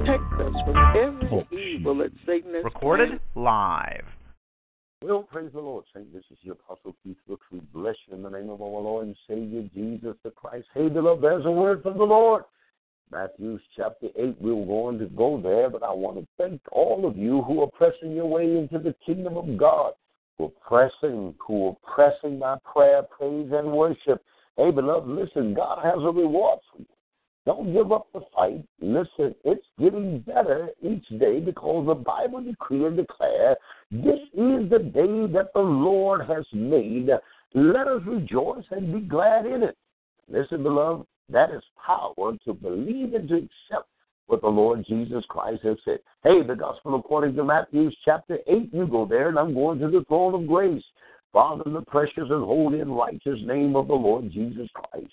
protect us from every oh. evil that Satan has Recorded live. Well, praise the Lord, Saint. This is your Apostle Keith Brooks. We bless you in the name of our Lord and Savior Jesus the Christ. Hey, beloved, there's a word from the Lord. Matthew chapter 8, we're going to go there, but I want to thank all of you who are pressing your way into the kingdom of God, who are pressing, who are pressing my prayer, praise, and worship. Hey, beloved, listen, God has a reward for you. Don't give up the fight. Listen, it's getting better each day because the Bible decree and declare this is the day that the Lord has made. Let us rejoice and be glad in it. Listen, beloved, that is power to believe and to accept what the Lord Jesus Christ has said. Hey, the gospel according to Matthew chapter 8, you go there, and I'm going to the throne of grace. Father, in the precious and holy and righteous name of the Lord Jesus Christ.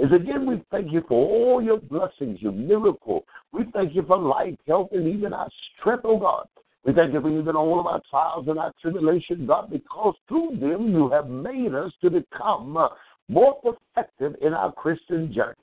Is again, we thank you for all your blessings, your miracle. We thank you for life, health, and even our strength, oh God. We thank you for even all of our trials and our tribulations, God, because through them you have made us to become uh, more effective in our Christian journey.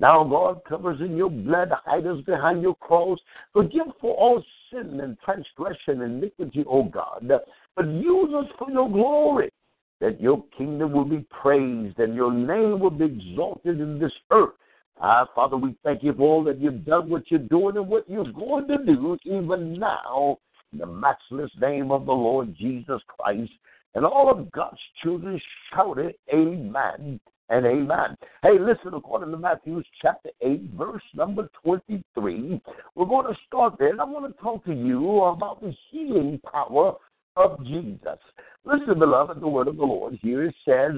Now, God covers in your blood, hide us behind your cross. Forgive for all sin and transgression and iniquity, O God. But use us for your glory, that your kingdom will be praised and your name will be exalted in this earth. Ah, Father, we thank you for all that you've done, what you're doing, and what you're going to do even now. In the matchless name of the Lord Jesus Christ. And all of God's children shouted, Amen and amen. Hey, listen, according to Matthew chapter 8, verse number 23, we're going to start there, and I want to talk to you about the healing power of Jesus. Listen, beloved, the word of the Lord here says,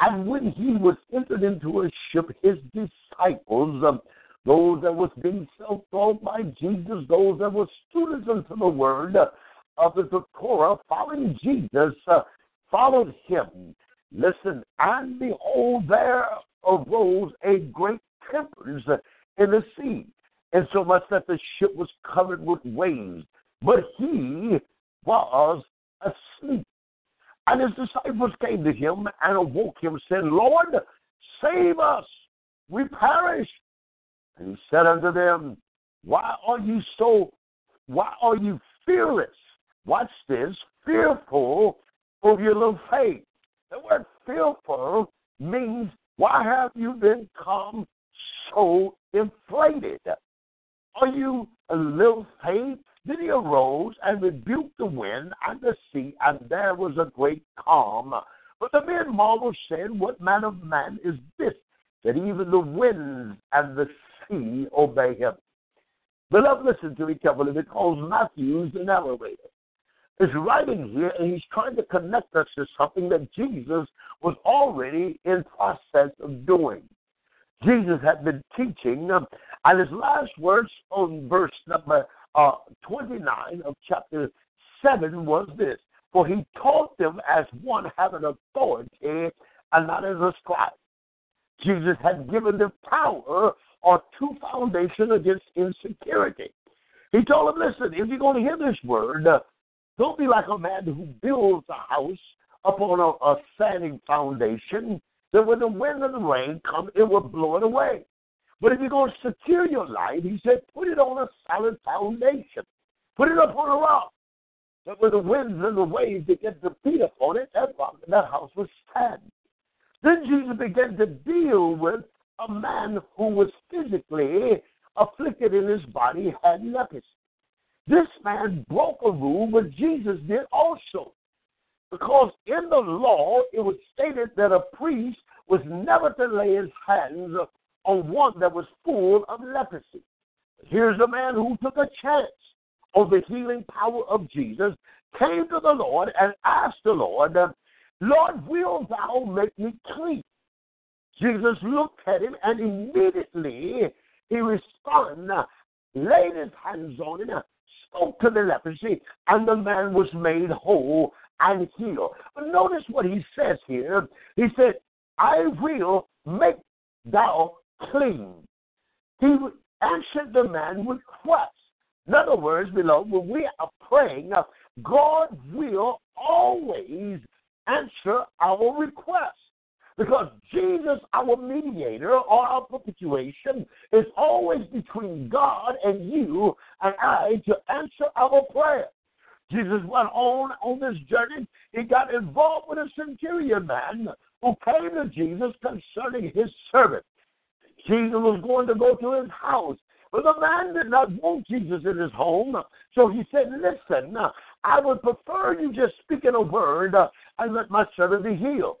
and when he was entered into a ship, his disciples, um, those that was being self-taught by Jesus, those that were students unto the word of the Torah, following Jesus, uh, followed him. Listen, and behold, there arose a great tempest in the sea, and so much that the ship was covered with waves. But he was asleep. And his disciples came to him and awoke him, saying, Lord, save us, we perish. And he said unto them, Why are you so, why are you fearless? Watch this, fearful of your little faith. The word fearful means, why have you become so inflated? Are you a little faith? Then he arose and rebuked the wind and the sea, and there was a great calm. But the men marveled, saying, What manner of man is this, that even the winds and the sea obey him? Beloved, listen to me carefully, because Matthew is the narrator is writing here, and he's trying to connect us to something that Jesus was already in process of doing. Jesus had been teaching, um, and his last words on verse number uh, 29 of chapter 7 was this For he taught them as one having authority and not as a scribe. Jesus had given them power or two foundation against insecurity. He told them, listen, if you're going to hear this word, uh, don't be like a man who builds a house upon a, a sandy foundation, that when the wind and the rain come, it will blow it away. But if you're going to secure your life, he said, put it on a solid foundation. Put it upon a rock. That when the winds and the waves begin to beat upon it, that, rock, and that house will stand. Then Jesus began to deal with a man who was physically afflicted in his body, had leprosy. This man broke a rule, but Jesus did also. Because in the law, it was stated that a priest was never to lay his hands on one that was full of leprosy. Here's a man who took a chance on the healing power of Jesus, came to the Lord and asked the Lord, Lord, will thou make me clean? Jesus looked at him and immediately he responded, laid his hands on him, spoke to the leprosy, and the man was made whole and healed. But notice what he says here. He said, I will make thou clean. He answered the man with quest. In other words, beloved, when we are praying, uh, God will always answer our request. Because Jesus, our mediator or our propitiation, is always between God and you and I to answer our prayer. Jesus went on on this journey. He got involved with a centurion man who came to Jesus concerning his servant. Jesus was going to go to his house. But the man did not want Jesus in his home. So he said, Listen, I would prefer you just speaking a word and let my servant be healed.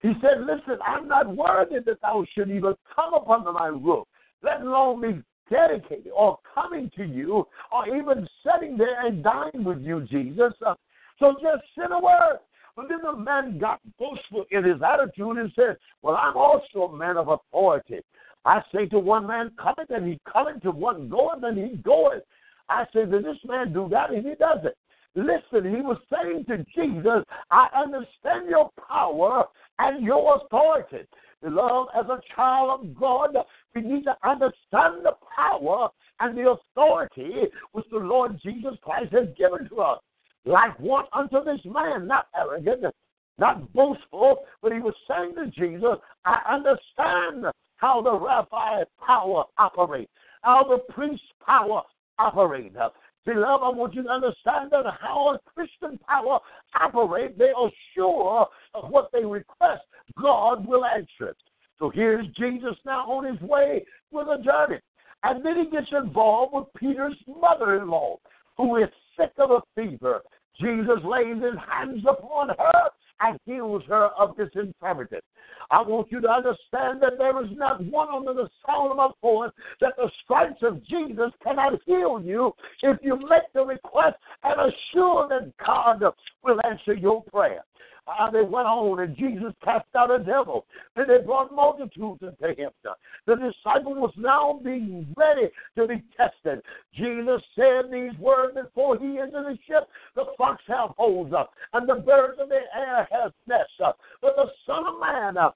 He said, Listen, I'm not worthy that thou should even come upon my roof, let alone be dedicated or coming to you or even sitting there and dining with you, Jesus. Uh, so just send a word. But then the man got boastful in his attitude and said, Well, I'm also a man of authority. I say to one man, cometh, and he cometh, to one goeth, and he goeth. I say, to this man do that? And he does it. Listen, he was saying to Jesus, I understand your power and your authority. Beloved, as a child of God, we need to understand the power and the authority which the Lord Jesus Christ has given to us. Like what unto this man, not arrogant, not boastful, but he was saying to Jesus, I understand how the rabbi power operates, how the priest power operates. Beloved, I want you to understand that how a Christian power operates, they are sure of what they request, God will answer it. So here's Jesus now on his way with a journey. And then he gets involved with Peter's mother in law, who is sick of a fever. Jesus lays his hands upon her and heals her of this infirmity. I want you to understand that there is not one under the sound of my voice that the stripes of Jesus cannot heal you if you make the request and assure that God will answer your prayer. Uh, they went on and Jesus cast out a devil. And they brought multitudes into him. The disciple was now being ready to be tested. Jesus said these words before he entered the ship. The fox have holes up, and the birds of the air have nests up. But the Son of Man uh,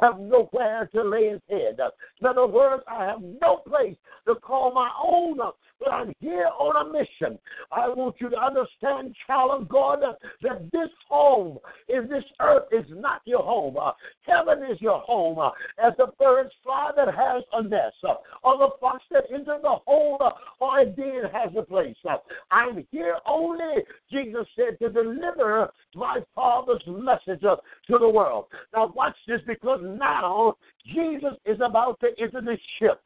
have nowhere to lay his head. In other words, I have no place to call my own but I'm here on a mission. I want you to understand, child of God, that this home in this earth is not your home. Uh, heaven is your home. Uh, as the birds fly that has a nest, uh, or the fox that enters the hole, or indeed has a place. I'm here only, Jesus said, to deliver my Father's message to the world. Now, watch this because now Jesus is about to enter the ship.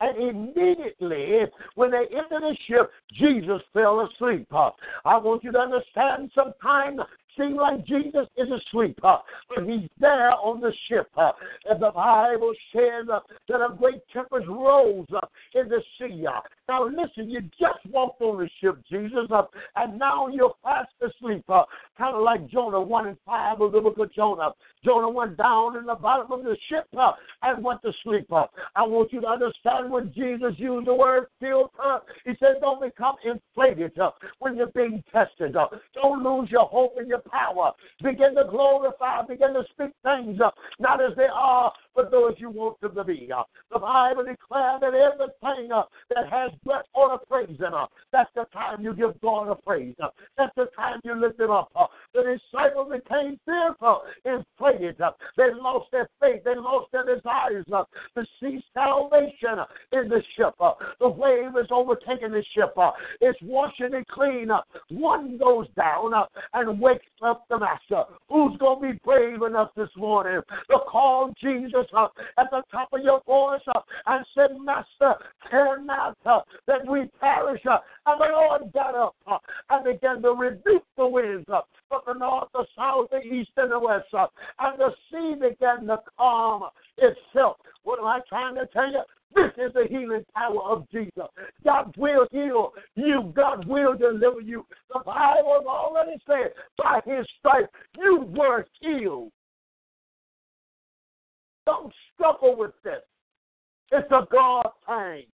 And immediately, when they enter the ship, Jesus fell asleep. I want you to understand sometimes seem like Jesus is asleep, uh, but he's there on the ship. Uh, and the Bible says uh, that a great tempest rose uh, in the sea. Uh. Now, listen, you just walked on the ship, Jesus, uh, and now you're fast asleep, uh, kind of like Jonah 1 and 5 of the book of Jonah. Jonah went down in the bottom of the ship uh, and went to sleep. Uh. I want you to understand when Jesus used the word filled, uh, he said, don't become inflated uh, when you're being tested. Uh. Don't lose your hope and your power. Begin to glorify, begin to speak things, uh, not as they are, but those you want them to be. Uh, the Bible declares that everything uh, that has breath or a praise in uh, that's the time you give God a praise. Uh, that's the time you lift Him up. Uh, the disciples became fearful, inflated. Uh, they lost their faith. They lost their desires to see salvation in the ship. The wave is overtaking the ship. It's washing it clean. One goes down and wakes up the master. Who's going to be brave enough this morning to call Jesus up at the top of your voice and say, Master, care not uh, that we perish. Uh, and the Lord got up uh, and began to rebuke the winds uh, from the north, the south, the east, and the west. Uh, and the sea began to calm itself. What am I trying to tell you? This is the healing power of Jesus. God will heal you. God will deliver you. The Bible already said, by his stripes, you were healed. Don't struggle with this. It's a God thing.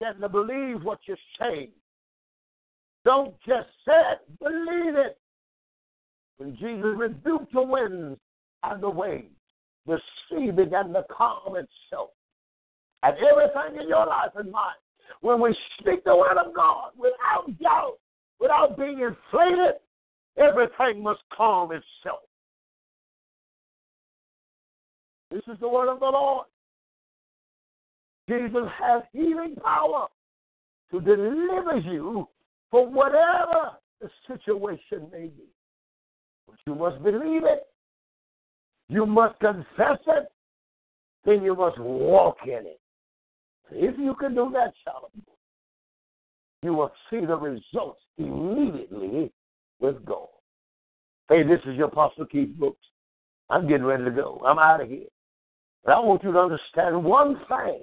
than to believe what you're saying. Don't just say it, believe it. When Jesus rebuked the winds and the waves, the sea began to calm itself. And everything in your life and mine, when we speak the word of God without doubt, without being inflated, everything must calm itself. This is the word of the Lord. Jesus has healing power to deliver you from whatever the situation may be. But you must believe it. You must confess it. Then you must walk in it. If you can do that, child, you will see the results immediately with God. Hey, this is your Apostle Keith Brooks. I'm getting ready to go. I'm out of here. But I want you to understand one thing.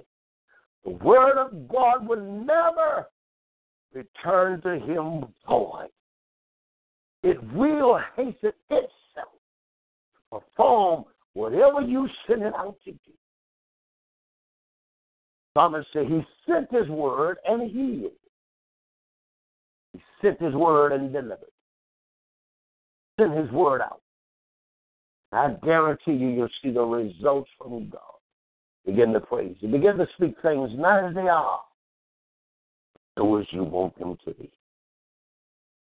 The word of God will never return to him void. It will hasten itself to perform whatever you send it out to do. Thomas said he sent his word and healed. He sent his word and delivered. Send his word out. I guarantee you, you'll see the results from God. Begin to praise. You begin to speak things not as they are, so as you want them to be.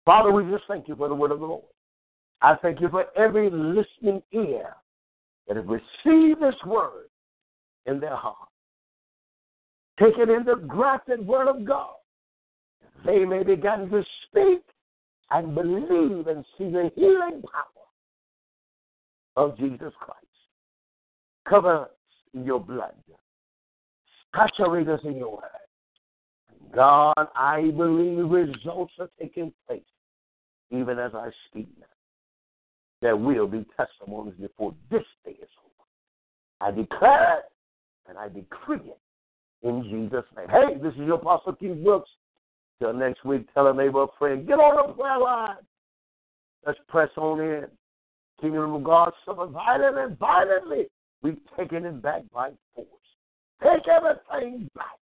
Father, we just thank you for the word of the Lord. I thank you for every listening ear that have received this word in their heart. Take it in the grafted word of God. They may begin to speak and believe and see the healing power of Jesus Christ. Cover in your blood. Saturate us in your word. God, I believe results are taking place even as I speak now. There will be testimonies before this day is over. I declare it and I decree it in Jesus' name. Hey, this is your Apostle Keith Brooks. Till next week, tell a neighbor, a friend, get on the prayer line. Let's press on in. Kingdom of God suffer violently and violently. We've taken it back by force. Take everything back.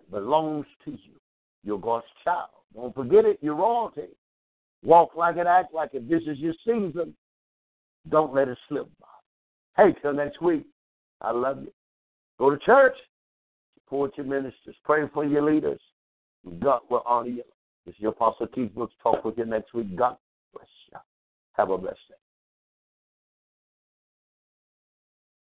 that belongs to you. You're God's child. Don't forget it. You're royalty. Walk like it, act like it. This is your season. Don't let it slip by. Hey, till next week. I love you. Go to church. Support your ministers. Pray for your leaders. God will honor you. This is your Apostle Keith Brooks. Talk with you next week. God bless you. Have a blessed day.